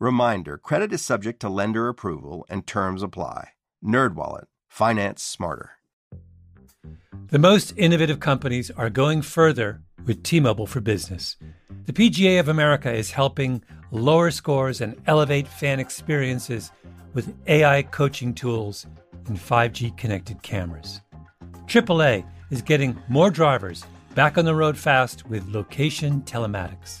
Reminder, credit is subject to lender approval and terms apply. NerdWallet, finance smarter. The most innovative companies are going further with T-Mobile for Business. The PGA of America is helping lower scores and elevate fan experiences with AI coaching tools and 5G connected cameras. AAA is getting more drivers back on the road fast with location telematics.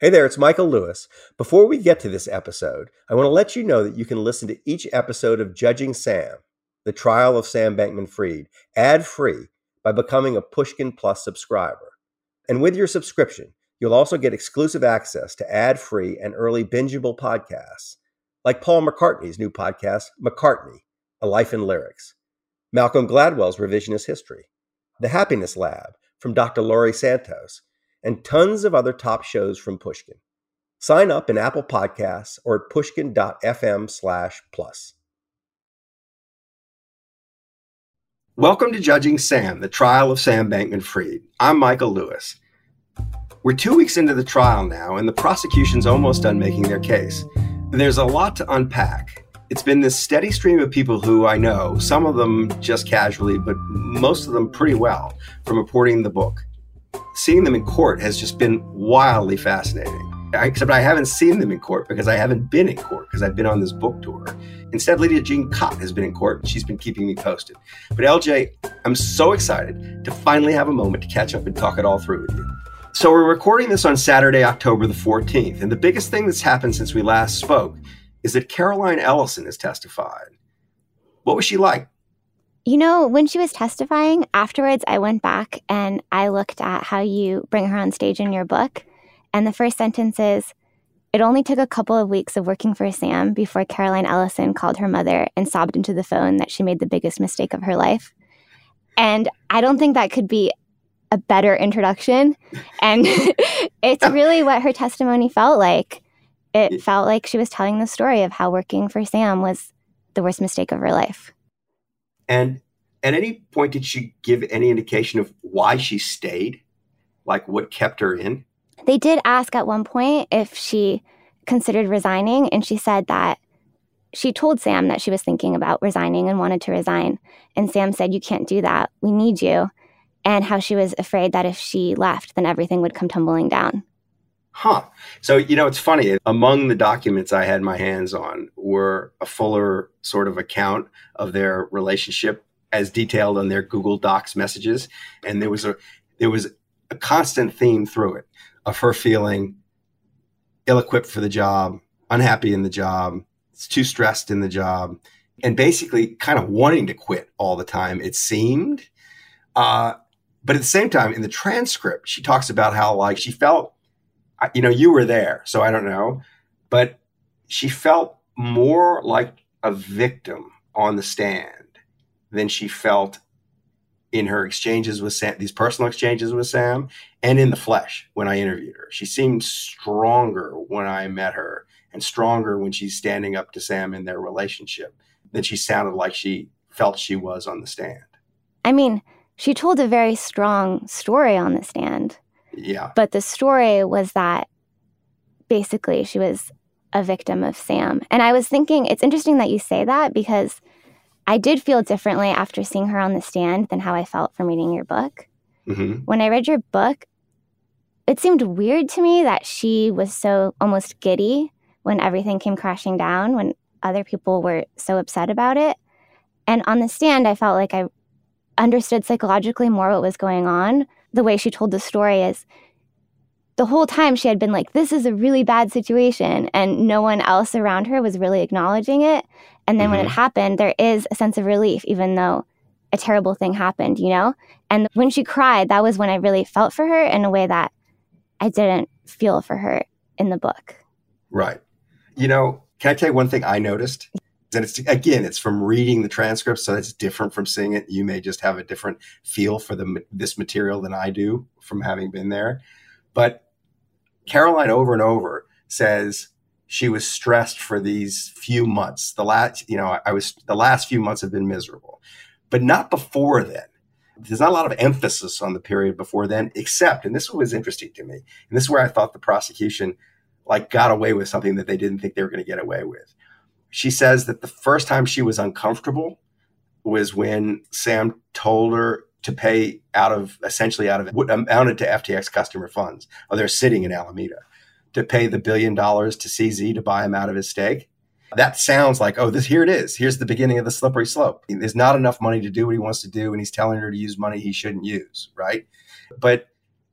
Hey there, it's Michael Lewis. Before we get to this episode, I want to let you know that you can listen to each episode of Judging Sam, the trial of Sam Bankman Fried, ad free by becoming a Pushkin Plus subscriber. And with your subscription, you'll also get exclusive access to ad free and early bingeable podcasts, like Paul McCartney's new podcast, McCartney A Life in Lyrics, Malcolm Gladwell's Revisionist History, The Happiness Lab from Dr. Laurie Santos and tons of other top shows from Pushkin. Sign up in Apple Podcasts or at pushkin.fm slash plus. Welcome to Judging Sam, the trial of Sam Bankman Fried. I'm Michael Lewis. We're two weeks into the trial now, and the prosecution's almost done making their case. There's a lot to unpack. It's been this steady stream of people who I know, some of them just casually, but most of them pretty well, from reporting the book seeing them in court has just been wildly fascinating. I, except I haven't seen them in court because I haven't been in court because I've been on this book tour. Instead, Lidia Jean Kott has been in court and she's been keeping me posted. But LJ, I'm so excited to finally have a moment to catch up and talk it all through with you. So we're recording this on Saturday, October the 14th. And the biggest thing that's happened since we last spoke is that Caroline Ellison has testified. What was she like? You know, when she was testifying afterwards, I went back and I looked at how you bring her on stage in your book. And the first sentence is It only took a couple of weeks of working for Sam before Caroline Ellison called her mother and sobbed into the phone that she made the biggest mistake of her life. And I don't think that could be a better introduction. And it's really what her testimony felt like. It felt like she was telling the story of how working for Sam was the worst mistake of her life. And at any point, did she give any indication of why she stayed? Like what kept her in? They did ask at one point if she considered resigning, and she said that she told Sam that she was thinking about resigning and wanted to resign. And Sam said, You can't do that. We need you. And how she was afraid that if she left, then everything would come tumbling down. Huh. So, you know, it's funny. Among the documents I had my hands on were a fuller sort of account of their relationship as detailed on their Google Docs messages. And there was a there was a constant theme through it of her feeling ill equipped for the job, unhappy in the job, too stressed in the job, and basically kind of wanting to quit all the time, it seemed. Uh, but at the same time, in the transcript, she talks about how like she felt you know, you were there, so I don't know, but she felt more like a victim on the stand than she felt in her exchanges with Sam, these personal exchanges with Sam, and in the flesh when I interviewed her. She seemed stronger when I met her and stronger when she's standing up to Sam in their relationship than she sounded like she felt she was on the stand. I mean, she told a very strong story on the stand. Yeah. But the story was that basically she was a victim of Sam. And I was thinking, it's interesting that you say that because I did feel differently after seeing her on the stand than how I felt from reading your book. Mm-hmm. When I read your book, it seemed weird to me that she was so almost giddy when everything came crashing down, when other people were so upset about it. And on the stand, I felt like I understood psychologically more what was going on. The way she told the story is the whole time she had been like, this is a really bad situation. And no one else around her was really acknowledging it. And then mm-hmm. when it mm-hmm. happened, there is a sense of relief, even though a terrible thing happened, you know? And when she cried, that was when I really felt for her in a way that I didn't feel for her in the book. Right. You know, can I tell you one thing I noticed? And it's again, it's from reading the transcript, so it's different from seeing it. You may just have a different feel for the this material than I do from having been there. But Caroline over and over says she was stressed for these few months. The last, you know, I was the last few months have been miserable, but not before then. There's not a lot of emphasis on the period before then, except, and this was interesting to me, and this is where I thought the prosecution like got away with something that they didn't think they were going to get away with. She says that the first time she was uncomfortable was when Sam told her to pay out of essentially out of what amounted to FTX customer funds. Oh, they're sitting in Alameda to pay the billion dollars to CZ to buy him out of his stake. That sounds like, oh, this here it is. Here's the beginning of the slippery slope. There's not enough money to do what he wants to do, and he's telling her to use money he shouldn't use, right? But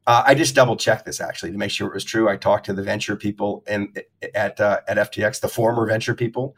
uh, I just double checked this actually to make sure it was true. I talked to the venture people in, at uh, at FTX, the former venture people,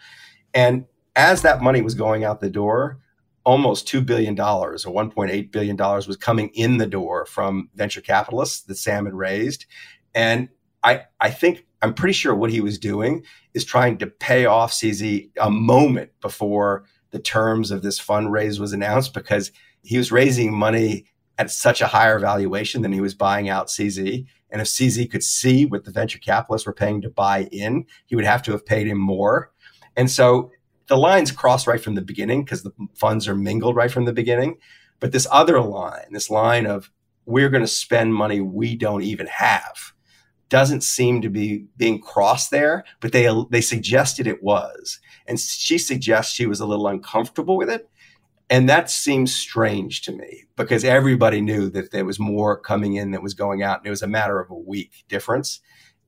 and as that money was going out the door, almost $2 billion or $1.8 billion was coming in the door from venture capitalists that Sam had raised. And I, I think I'm pretty sure what he was doing is trying to pay off CZ a moment before the terms of this fundraise was announced because he was raising money at such a higher valuation than he was buying out CZ. And if CZ could see what the venture capitalists were paying to buy in, he would have to have paid him more. And so the lines cross right from the beginning because the funds are mingled right from the beginning. But this other line, this line of we're going to spend money we don't even have, doesn't seem to be being crossed there. But they they suggested it was, and she suggests she was a little uncomfortable with it. And that seems strange to me because everybody knew that there was more coming in that was going out, and it was a matter of a week difference.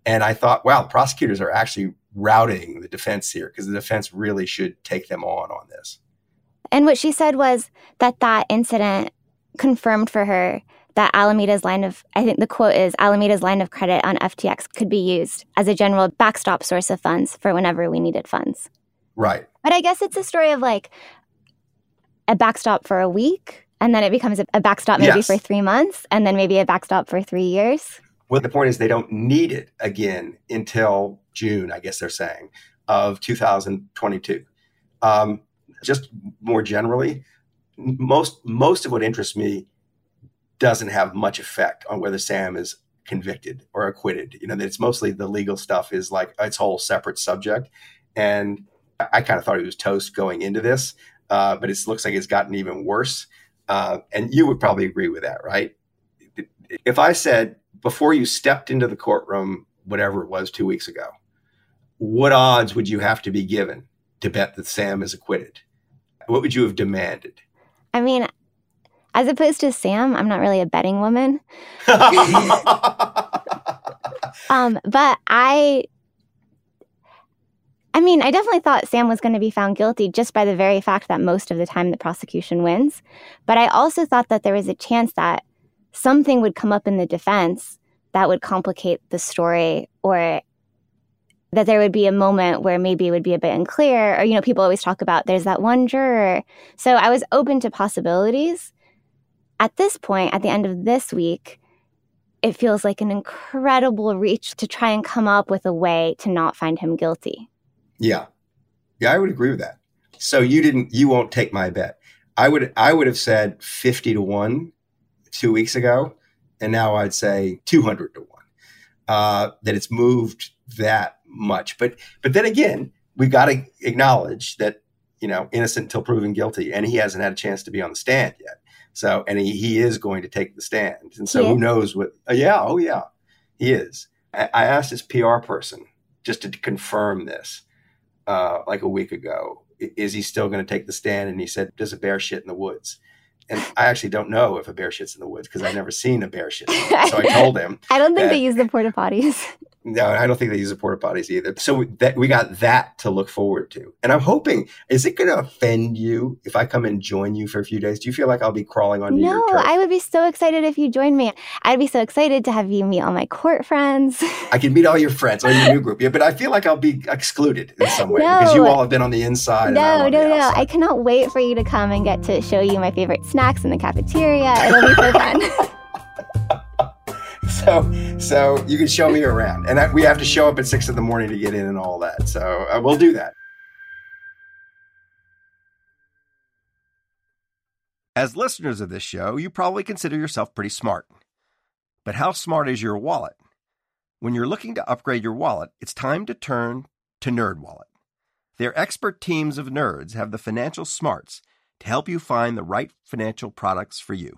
And I thought, wow, prosecutors are actually routing the defense here because the defense really should take them on on this. And what she said was that that incident confirmed for her that Alameda's line of, I think the quote is Alameda's line of credit on FTX could be used as a general backstop source of funds for whenever we needed funds. Right. But I guess it's a story of like a backstop for a week, and then it becomes a backstop maybe yes. for three months, and then maybe a backstop for three years. Well, the point is they don't need it again until June, I guess they're saying, of 2022. Um, just more generally, most most of what interests me doesn't have much effect on whether Sam is convicted or acquitted. You know, it's mostly the legal stuff is like its a whole separate subject. And I kind of thought he was toast going into this, uh, but it looks like it's gotten even worse. Uh, and you would probably agree with that, right? If I said before you stepped into the courtroom, whatever it was two weeks ago, what odds would you have to be given to bet that Sam is acquitted? What would you have demanded? I mean, as opposed to Sam, I'm not really a betting woman. um, but I I mean, I definitely thought Sam was going to be found guilty just by the very fact that most of the time the prosecution wins. But I also thought that there was a chance that something would come up in the defense that would complicate the story or that there would be a moment where maybe it would be a bit unclear or you know people always talk about there's that one juror. So i was open to possibilities. At this point at the end of this week it feels like an incredible reach to try and come up with a way to not find him guilty yeah yeah i would agree with that so you didn't you won't take my bet i would i would have said 50 to 1 two weeks ago, and now I'd say 200 to one. Uh, that it's moved that much, but but then again, we've got to acknowledge that you know innocent until proven guilty, and he hasn't had a chance to be on the stand yet. So, and he, he is going to take the stand. And so, who knows what? Uh, yeah, oh yeah, he is. I, I, asked his PR person just to confirm this, uh, like a week ago. Is he still going to take the stand? And he said, "Does a bear shit in the woods?" and I actually don't know if a bear shits in the woods because I've never seen a bear shit. So I told him. I don't think that, they use the porta potties. No, I don't think they use the porta potties either. So we, that we got that to look forward to, and I'm hoping. Is it going to offend you if I come and join you for a few days? Do you feel like I'll be crawling on no, your turf? I would be so excited if you joined me. I'd be so excited to have you meet all my court friends. I can meet all your friends, all your new group, yeah. But I feel like I'll be excluded in some way no. because you all have been on the inside. No, no, no. I cannot wait for you to come and get to show you my favorite snacks in the cafeteria. It'll be so fun. so so you can show me around. And I, we have to show up at six in the morning to get in and all that. So uh, we'll do that. As listeners of this show you probably consider yourself pretty smart. But how smart is your wallet? When you're looking to upgrade your wallet it's time to turn to nerdwallet. Their expert teams of nerds have the financial smarts to help you find the right financial products for you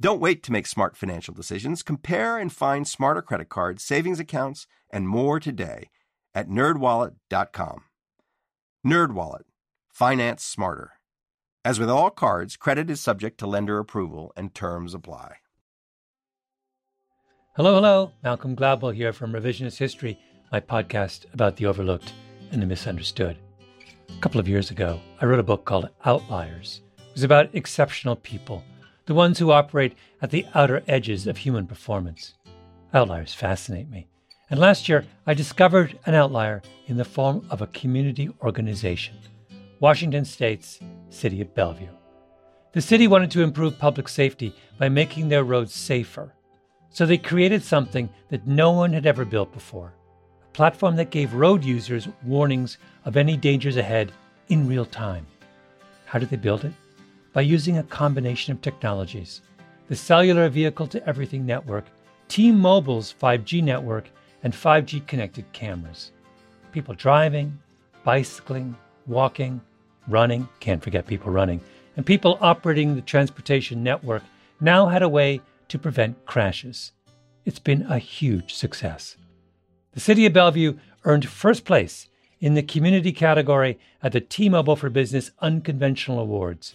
Don't wait to make smart financial decisions. Compare and find smarter credit cards, savings accounts, and more today at nerdwallet.com. Nerdwallet. Finance smarter. As with all cards, credit is subject to lender approval and terms apply. Hello, hello. Malcolm Gladwell here from Revisionist History, my podcast about the overlooked and the misunderstood. A couple of years ago, I wrote a book called Outliers. It was about exceptional people the ones who operate at the outer edges of human performance. Outliers fascinate me. And last year, I discovered an outlier in the form of a community organization Washington State's City of Bellevue. The city wanted to improve public safety by making their roads safer. So they created something that no one had ever built before a platform that gave road users warnings of any dangers ahead in real time. How did they build it? By using a combination of technologies the cellular vehicle to everything network, T Mobile's 5G network, and 5G connected cameras. People driving, bicycling, walking, running, can't forget people running, and people operating the transportation network now had a way to prevent crashes. It's been a huge success. The City of Bellevue earned first place in the community category at the T Mobile for Business Unconventional Awards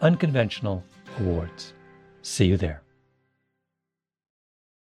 Unconventional Awards. See you there.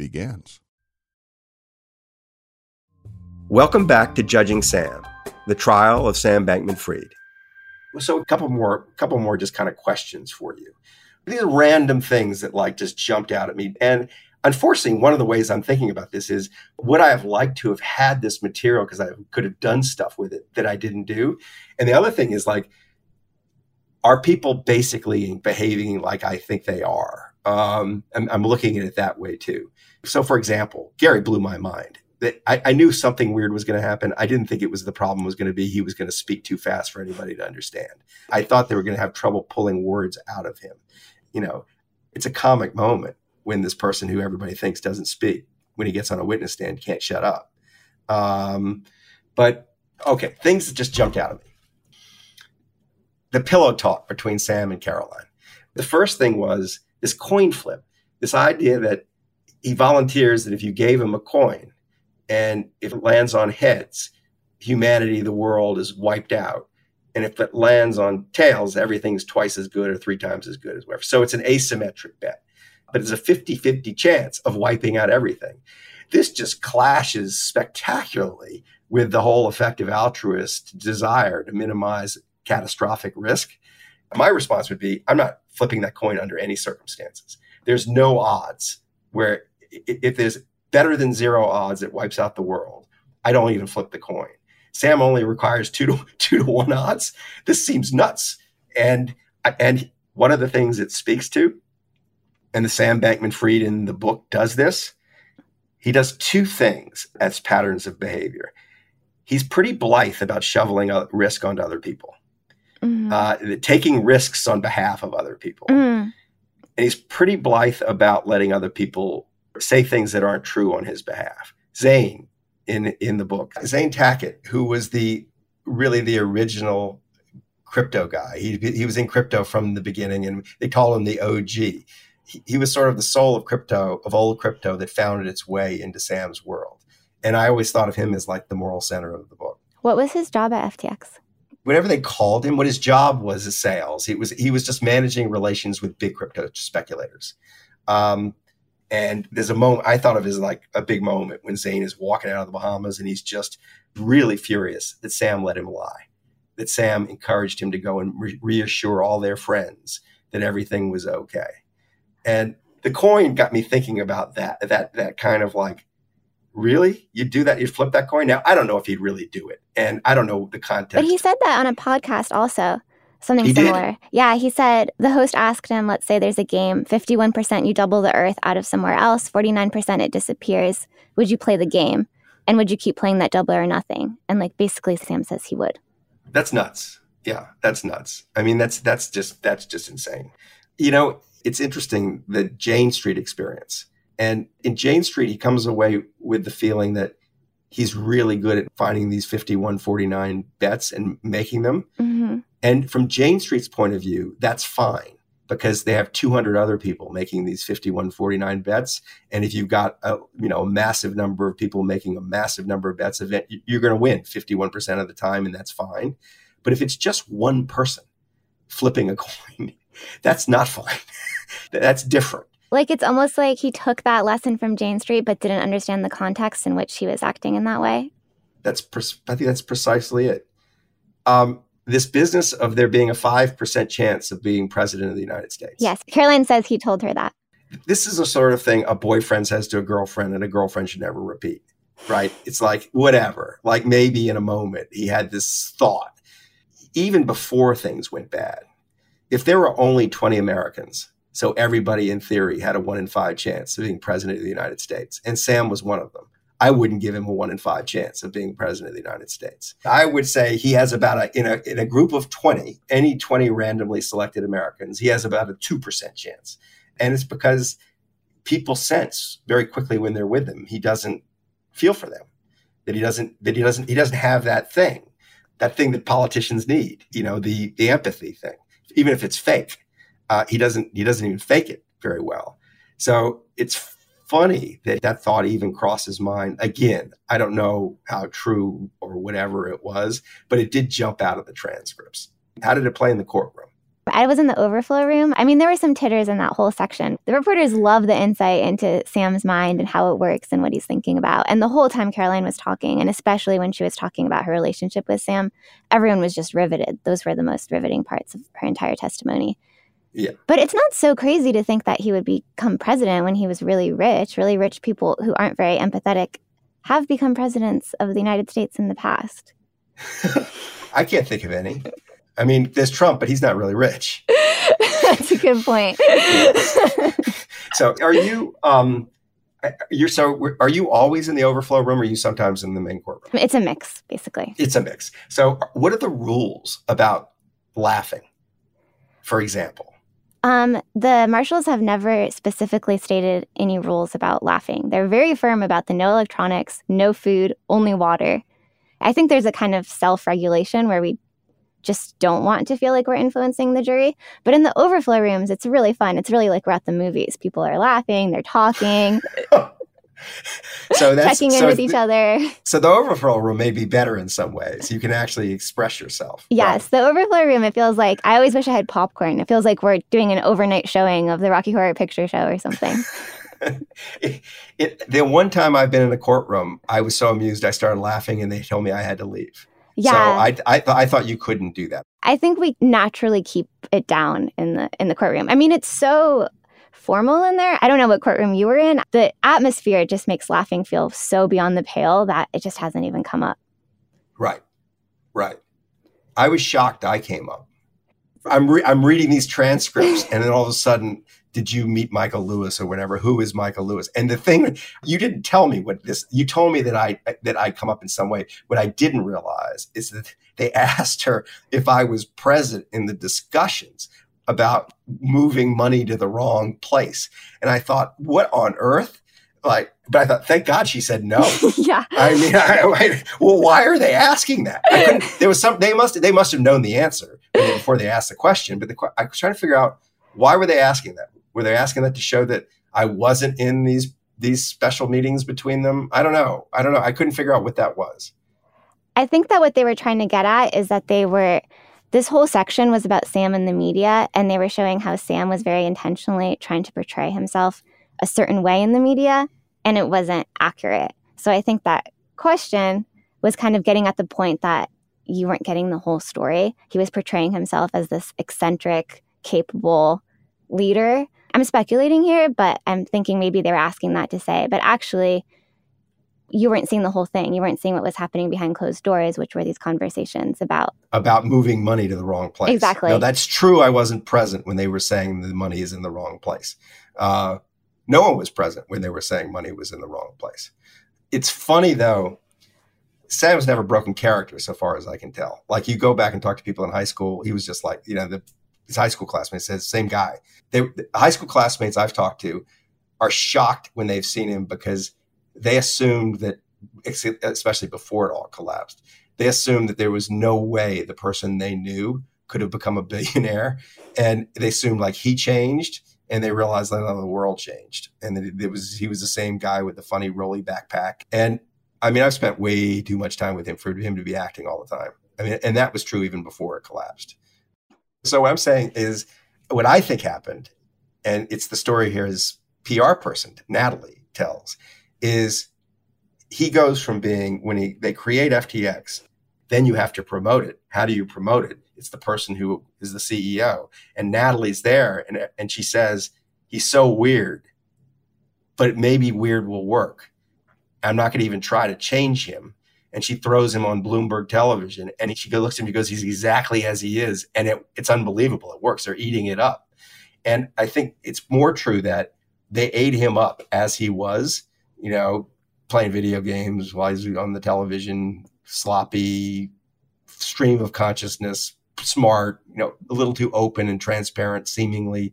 begins. Welcome back to Judging Sam, the trial of Sam Bankman Fried. So a couple more, couple more just kind of questions for you. These are random things that like just jumped out at me. And unfortunately, one of the ways I'm thinking about this is would I have liked to have had this material because I could have done stuff with it that I didn't do? And the other thing is like, are people basically behaving like I think they are? Um, I'm, I'm looking at it that way too. So, for example, Gary blew my mind. That I, I knew something weird was going to happen. I didn't think it was the problem was going to be he was going to speak too fast for anybody to understand. I thought they were going to have trouble pulling words out of him. You know, it's a comic moment when this person who everybody thinks doesn't speak, when he gets on a witness stand, can't shut up. Um, but okay, things just jumped out of me. The pillow talk between Sam and Caroline. The first thing was this coin flip, this idea that he volunteers that if you gave him a coin and if it lands on heads, humanity, the world is wiped out. And if it lands on tails, everything's twice as good or three times as good as whatever. So it's an asymmetric bet, but it's a 50 50 chance of wiping out everything. This just clashes spectacularly with the whole effective altruist desire to minimize catastrophic risk. My response would be I'm not flipping that coin under any circumstances. There's no odds where if there's better than zero odds, it wipes out the world. I don't even flip the coin. Sam only requires two to two to one odds. This seems nuts. And and one of the things it speaks to, and the Sam Bankman Fried in the book does this. He does two things as patterns of behavior. He's pretty blithe about shoveling risk onto other people, mm-hmm. uh, taking risks on behalf of other people. Mm. And he's pretty blithe about letting other people say things that aren't true on his behalf. Zane in in the book. Zane Tackett, who was the really the original crypto guy. He he was in crypto from the beginning, and they call him the OG. He, he was sort of the soul of crypto, of old crypto, that founded its way into Sam's world. And I always thought of him as like the moral center of the book. What was his job at FTX? Whatever they called him, what his job was is sales. He was he was just managing relations with big crypto speculators. Um, and there's a moment I thought of as like a big moment when Zane is walking out of the Bahamas and he's just really furious that Sam let him lie, that Sam encouraged him to go and re- reassure all their friends that everything was okay. And the coin got me thinking about that, that, that kind of like, really? You'd do that? You'd flip that coin? Now, I don't know if he'd really do it. And I don't know the context. But he said that on a podcast also. Something he similar. Did? Yeah, he said the host asked him, let's say there's a game, 51% you double the earth out of somewhere else, 49% it disappears. Would you play the game? And would you keep playing that double or nothing? And like basically Sam says he would. That's nuts. Yeah, that's nuts. I mean, that's that's just that's just insane. You know, it's interesting the Jane Street experience. And in Jane Street, he comes away with the feeling that he's really good at finding these 5149 bets and making them. Mm-hmm. And from Jane Street's point of view, that's fine because they have 200 other people making these 5149 bets. And if you've got a you know a massive number of people making a massive number of bets event you're going to win 51% of the time and that's fine. But if it's just one person flipping a coin that's not fine. That's different. Like it's almost like he took that lesson from Jane Street but didn't understand the context in which he was acting in that way. That's i think that's precisely it. Um, this business of there being a 5% chance of being president of the United States. Yes. Caroline says he told her that. This is a sort of thing a boyfriend says to a girlfriend and a girlfriend should never repeat, right? It's like, whatever. Like maybe in a moment he had this thought, even before things went bad. If there were only 20 Americans, so everybody in theory had a one in five chance of being president of the United States, and Sam was one of them I wouldn't give him a one in five chance of being president of the United States. I would say he has about a in a in a group of 20, any 20 randomly selected Americans, he has about a 2% chance. And it's because people sense very quickly when they're with him, he doesn't feel for them. That he doesn't that he doesn't he doesn't have that thing. That thing that politicians need, you know, the the empathy thing. Even if it's fake. Uh, he doesn't he doesn't even fake it very well. So it's funny that that thought even crossed his mind. Again, I don't know how true or whatever it was, but it did jump out of the transcripts. How did it play in the courtroom? I was in the overflow room. I mean, there were some titters in that whole section. The reporters love the insight into Sam's mind and how it works and what he's thinking about. And the whole time Caroline was talking, and especially when she was talking about her relationship with Sam, everyone was just riveted. Those were the most riveting parts of her entire testimony. Yeah. But it's not so crazy to think that he would become president when he was really rich. Really rich people who aren't very empathetic have become presidents of the United States in the past. I can't think of any. I mean, there's Trump, but he's not really rich. That's a good point. so, are you um you're so are you always in the overflow room or are you sometimes in the main courtroom? It's a mix, basically. It's a mix. So, what are the rules about laughing? For example, Um, the marshals have never specifically stated any rules about laughing. They're very firm about the no electronics, no food, only water. I think there's a kind of self regulation where we just don't want to feel like we're influencing the jury. But in the overflow rooms, it's really fun. It's really like we're at the movies. People are laughing, they're talking. so that's checking in so with th- each other. So the overflow room may be better in some ways. You can actually express yourself. Yes, the overflow room. It feels like I always wish I had popcorn. It feels like we're doing an overnight showing of the Rocky Horror Picture Show or something. it, it, the one time I've been in a courtroom, I was so amused I started laughing, and they told me I had to leave. Yeah, So I, I, th- I thought you couldn't do that. I think we naturally keep it down in the in the courtroom. I mean, it's so formal in there. I don't know what courtroom you were in. The atmosphere just makes laughing feel so beyond the pale that it just hasn't even come up. Right, right. I was shocked. I came up. I'm re- I'm reading these transcripts, and then all of a sudden, did you meet Michael Lewis or whatever? Who is Michael Lewis? And the thing you didn't tell me what this. You told me that I that I come up in some way. What I didn't realize is that they asked her if I was present in the discussions about moving money to the wrong place, and I thought, what on earth? Like, but I thought, thank God she said no. yeah. I mean, I, I, well, why are they asking that? I there was some. They must. They must have known the answer before they asked the question. But the, I was trying to figure out why were they asking that? Were they asking that to show that I wasn't in these these special meetings between them? I don't know. I don't know. I couldn't figure out what that was. I think that what they were trying to get at is that they were this whole section was about Sam and the media, and they were showing how Sam was very intentionally trying to portray himself a certain way in the media, and it wasn't accurate. So I think that question was kind of getting at the point that you weren't getting the whole story. He was portraying himself as this eccentric, capable leader. I'm speculating here, but I'm thinking maybe they were asking that to say, but actually, you weren't seeing the whole thing. You weren't seeing what was happening behind closed doors, which were these conversations about About moving money to the wrong place. Exactly. No, that's true. I wasn't present when they were saying the money is in the wrong place. Uh, no one was present when they were saying money was in the wrong place. It's funny though. Sam's never broken character, so far as I can tell. Like you go back and talk to people in high school, he was just like you know the his high school classmates says same guy. They the high school classmates I've talked to are shocked when they've seen him because they assumed that, especially before it all collapsed, they assumed that there was no way the person they knew could have become a billionaire, and they assumed like he changed, and they realized that the world changed, and that it was he was the same guy with the funny rolly backpack, and I mean I've spent way too much time with him for him to be acting all the time. I mean, and that was true even before it collapsed. So what I'm saying is, what I think happened, and it's the story here is PR person Natalie tells is he goes from being when he they create FTX, then you have to promote it. How do you promote it? It's the person who is the CEO, and Natalie's there, and and she says he's so weird, but maybe weird will work. I'm not going to even try to change him. And she throws him on Bloomberg television, and she looks at him and goes, "He's exactly as he is," and it, it's unbelievable. It works. They're eating it up, and I think it's more true that they ate him up as he was you know, playing video games while he's on the television, sloppy, stream of consciousness, smart, you know, a little too open and transparent, seemingly.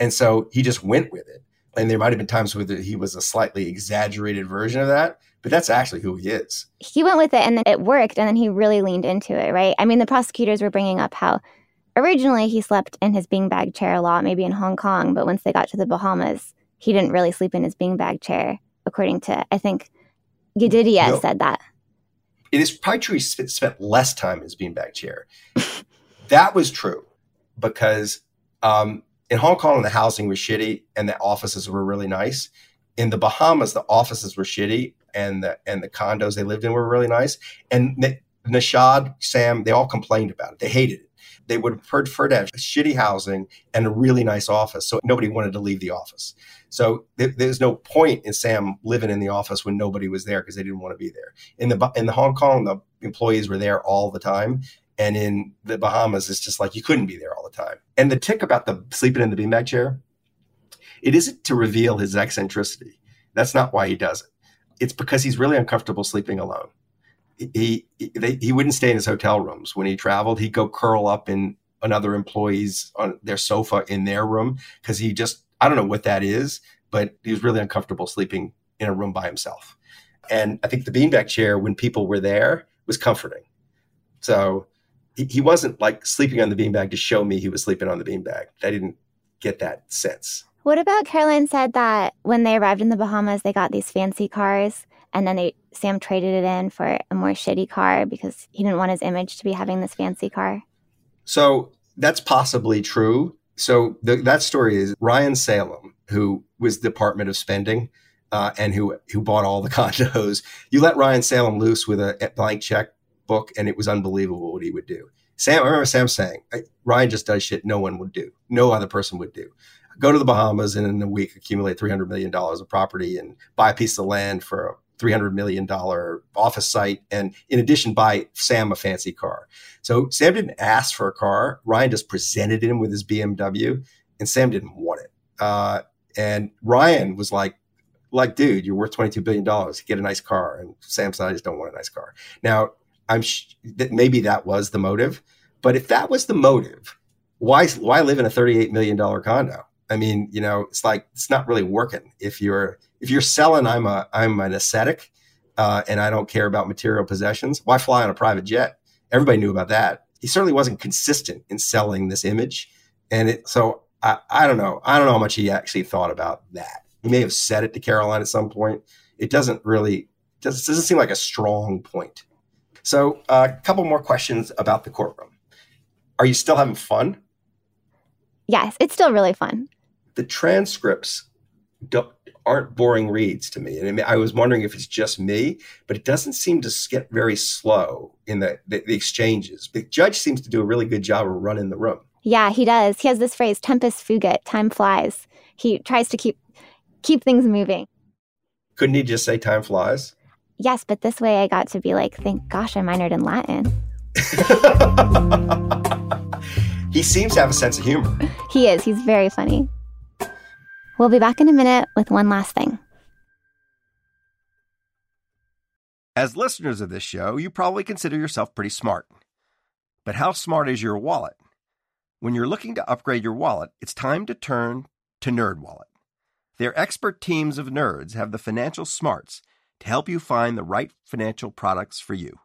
And so he just went with it. And there might have been times where he was a slightly exaggerated version of that, but that's actually who he is. he went with it and then it worked and then he really leaned into it, right? I mean, the prosecutors were bringing up how originally he slept in his beanbag chair a lot, maybe in Hong Kong, but once they got to the Bahamas, he didn't really sleep in his beanbag chair, according to, I think, Yedidia No. said that. It is probably true he spent, spent less time as beanbag chair. that was true because um, in Hong Kong, the housing was shitty and the offices were really nice. In the Bahamas, the offices were shitty and the and the condos they lived in were really nice. And N- Nishad, Sam, they all complained about it. They hated it. They would prefer to have shitty housing and a really nice office, so nobody wanted to leave the office. So th- there's no point in Sam living in the office when nobody was there because they didn't want to be there. In the in the Hong Kong, the employees were there all the time, and in the Bahamas, it's just like you couldn't be there all the time. And the tick about the sleeping in the beanbag chair, it isn't to reveal his eccentricity. That's not why he does it. It's because he's really uncomfortable sleeping alone. He he, they, he wouldn't stay in his hotel rooms when he traveled. He'd go curl up in another employee's on their sofa in their room because he just I don't know what that is, but he was really uncomfortable sleeping in a room by himself. And I think the beanbag chair, when people were there, was comforting. So he, he wasn't like sleeping on the beanbag to show me he was sleeping on the beanbag. I didn't get that sense. What about Caroline said that when they arrived in the Bahamas, they got these fancy cars and then they Sam traded it in for a more shitty car because he didn't want his image to be having this fancy car. So that's possibly true. So the, that story is Ryan Salame, who was Department of Spending uh, and who who bought all the condos. You let Ryan Salame loose with a blank check book, and it was unbelievable what he would do. Sam, I remember Sam saying, "Ryan just does shit no one would do, no other person would do." Go to the Bahamas and in a week accumulate three hundred million dollars of property and buy a piece of land for $300 million office site. And in addition, buy Sam a fancy car. So Sam didn't ask for a car. Ryan just presented him with his BMW and Sam didn't want it. Uh, and Ryan was like, like, dude, you're worth $22 billion. Get a nice car. And Sam said, I just don't want a nice car. Now, I'm sh- that maybe that was the motive. But if that was the motive, why, why live in a $38 million condo? I mean, you know, it's like it's not really working. If you're if you're selling, I'm a I'm an ascetic, uh, and I don't care about material possessions. Why fly on a private jet? Everybody knew about that. He certainly wasn't consistent in selling this image, and it. So I, I don't know. I don't know how much he actually thought about that. He may have said it to Caroline at some point. It doesn't really doesn't, doesn't seem like a strong point. So uh, a uh, couple more questions about the courtroom. Are you still having fun? Yes, it's still really fun the transcripts aren't boring reads to me. And I was wondering if it's just me, but it doesn't seem to get very slow in the, the, the exchanges. The judge seems to do a really good job of running the room. Yeah, he does. He has this phrase, tempus fugit, time flies. He tries to keep keep things moving. Couldn't he just say time flies? Yes, but this way I got to be like, thank gosh I minored in Latin. he seems to have a sense of humor. He is. He's very funny. We'll be back in a minute with one last thing. As listeners of this show, you probably consider yourself pretty smart. But how smart is your wallet? When you're looking to upgrade your wallet, it's time to turn to NerdWallet. Their expert teams of nerds have the financial smarts to help you find the right financial products for you.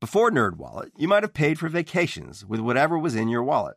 Before NerdWallet, you might have paid for vacations with whatever was in your wallet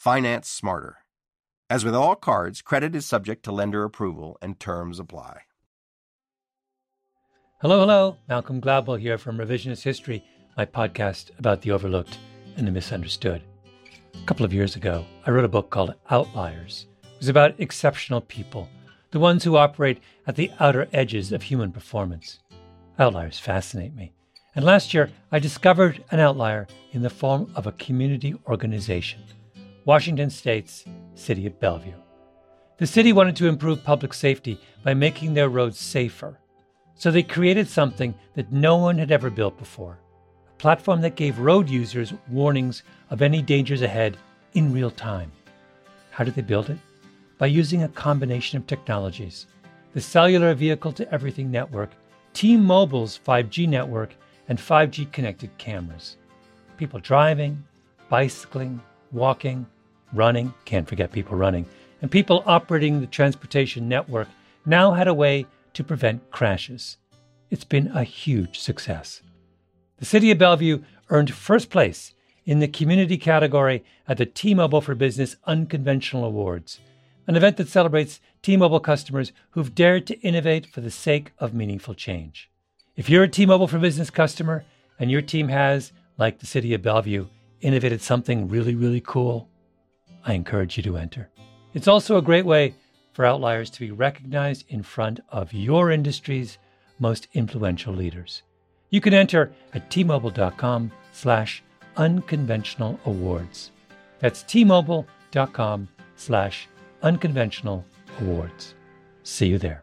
Finance smarter. As with all cards, credit is subject to lender approval and terms apply. Hello, hello. Malcolm Gladwell here from Revisionist History, my podcast about the overlooked and the misunderstood. A couple of years ago, I wrote a book called Outliers. It was about exceptional people, the ones who operate at the outer edges of human performance. Outliers fascinate me. And last year, I discovered an outlier in the form of a community organization. Washington State's City of Bellevue. The city wanted to improve public safety by making their roads safer. So they created something that no one had ever built before a platform that gave road users warnings of any dangers ahead in real time. How did they build it? By using a combination of technologies the cellular vehicle to everything network, T Mobile's 5G network, and 5G connected cameras. People driving, bicycling, walking, running, can't forget people running, and people operating the transportation network now had a way to prevent crashes. It's been a huge success. The City of Bellevue earned first place in the community category at the T Mobile for Business Unconventional Awards, an event that celebrates T Mobile customers who've dared to innovate for the sake of meaningful change. If you're a T Mobile for Business customer and your team has, like the City of Bellevue, innovated something really, really cool, I encourage you to enter. It's also a great way for outliers to be recognized in front of your industry's most influential leaders. You can enter at tmobile.com slash unconventional awards. That's tmobile.com slash unconventional awards. See you there.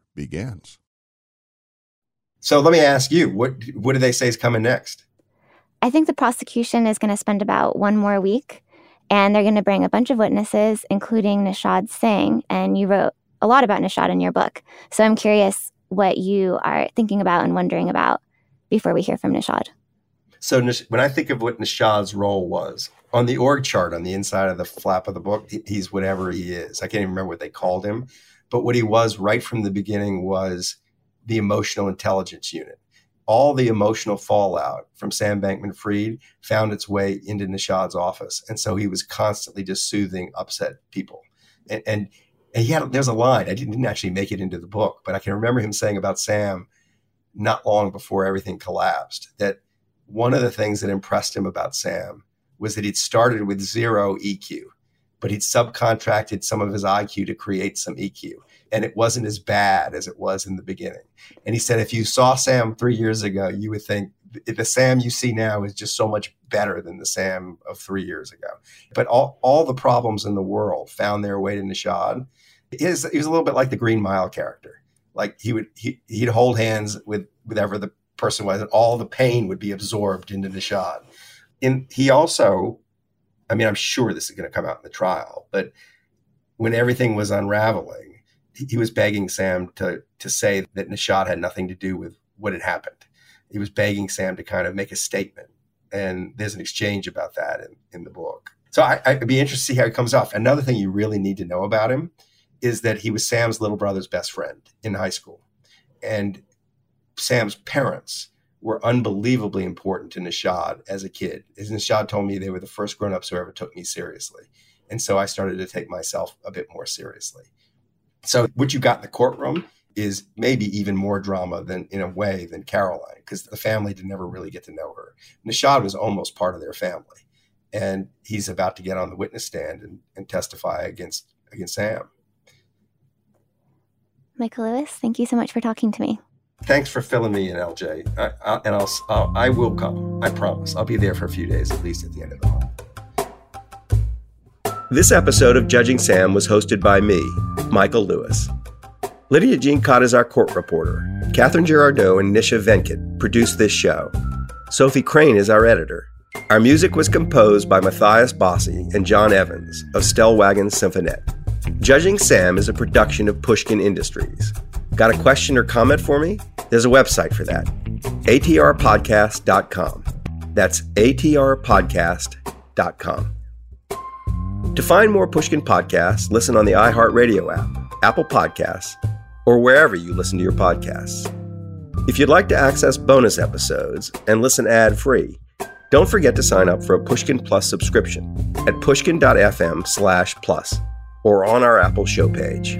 begins. So let me ask you, what what do they say is coming next? I think the prosecution is going to spend about one more week and they're going to bring a bunch of witnesses, including Nishad Singh. And you wrote a lot about Nishad in your book. So I'm curious what you are thinking about and wondering about before we hear from Nishad. So when I think of what Nishad's role was on the org chart on the inside of the flap of the book, he's whatever he is. I can't even remember what they called him, but what he was right from the beginning was the emotional intelligence unit. All the emotional fallout from Sam Bankman Fried found its way into Nishad's office. And so he was constantly just soothing upset people. And, and, and he had, there's a line, I didn't actually make it into the book, but I can remember him saying about Sam not long before everything collapsed that one of the things that impressed him about Sam was that he'd started with zero EQ, but he'd subcontracted some of his IQ to create some EQ and it wasn't as bad as it was in the beginning. And he said, if you saw Sam three years ago, you would think the Sam you see now is just so much better than the Sam of three years ago. But all, all the problems in the world found their way to Nishad. He was, he was a little bit like the Green Mile character. Like he would he, he'd hold hands with whatever the person was, and all the pain would be absorbed into Nishad. And he also, I mean, I'm sure this is going to come out in the trial, but when everything was unraveling he was begging Sam to to say that Nishad had nothing to do with what had happened. He was begging Sam to kind of make a statement, and there's an exchange about that in, in the book. So I, I'd be interested to see how he comes off. Another thing you really need to know about him is that he was Sam's little brother's best friend in high school, and Sam's parents were unbelievably important to Nishad as a kid. As Nishad told me, they were the first grown-ups who ever took me seriously, and so I started to take myself a bit more seriously. So what you got in the courtroom is maybe even more drama than in a way than Caroline, because the family did never really get to know her. Nishad was almost part of their family. And he's about to get on the witness stand and, and testify against against Sam. Michael Lewis, thank you so much for talking to me. Thanks for filling me in, LJ. I, I, and I'll, I'll I will come. I promise. I'll be there for a few days at least at the end of the month. This episode of Judging Sam was hosted by me, Michael Lewis. Lidia Jean Kott is our court reporter. Catherine Girardeau and Nisha Venkat produced this show. Sophie Crane is our editor. Our music was composed by Matthias Bossi and John Evans of Stellwagen Symphonette. Judging Sam is a production of Pushkin Industries. Got a question or comment for me? There's a website for that atrpodcast.com. That's atrpodcast.com. To find more Pushkin podcasts, listen on the iHeartRadio app, Apple Podcasts, or wherever you listen to your podcasts. If you'd like to access bonus episodes and listen ad free, don't forget to sign up for a Pushkin Plus subscription at pushkin.fm slash plus or on our Apple show page.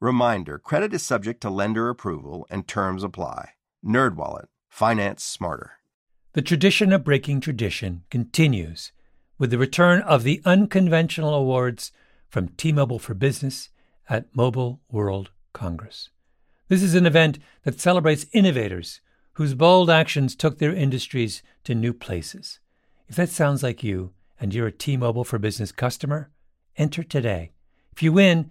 Reminder, credit is subject to lender approval and terms apply. NerdWallet, finance smarter. The tradition of breaking tradition continues with the return of the unconventional awards from T-Mobile for Business at Mobile World Congress. This is an event that celebrates innovators whose bold actions took their industries to new places. If that sounds like you and you're a T-Mobile for Business customer, enter today. If you win,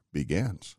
begins.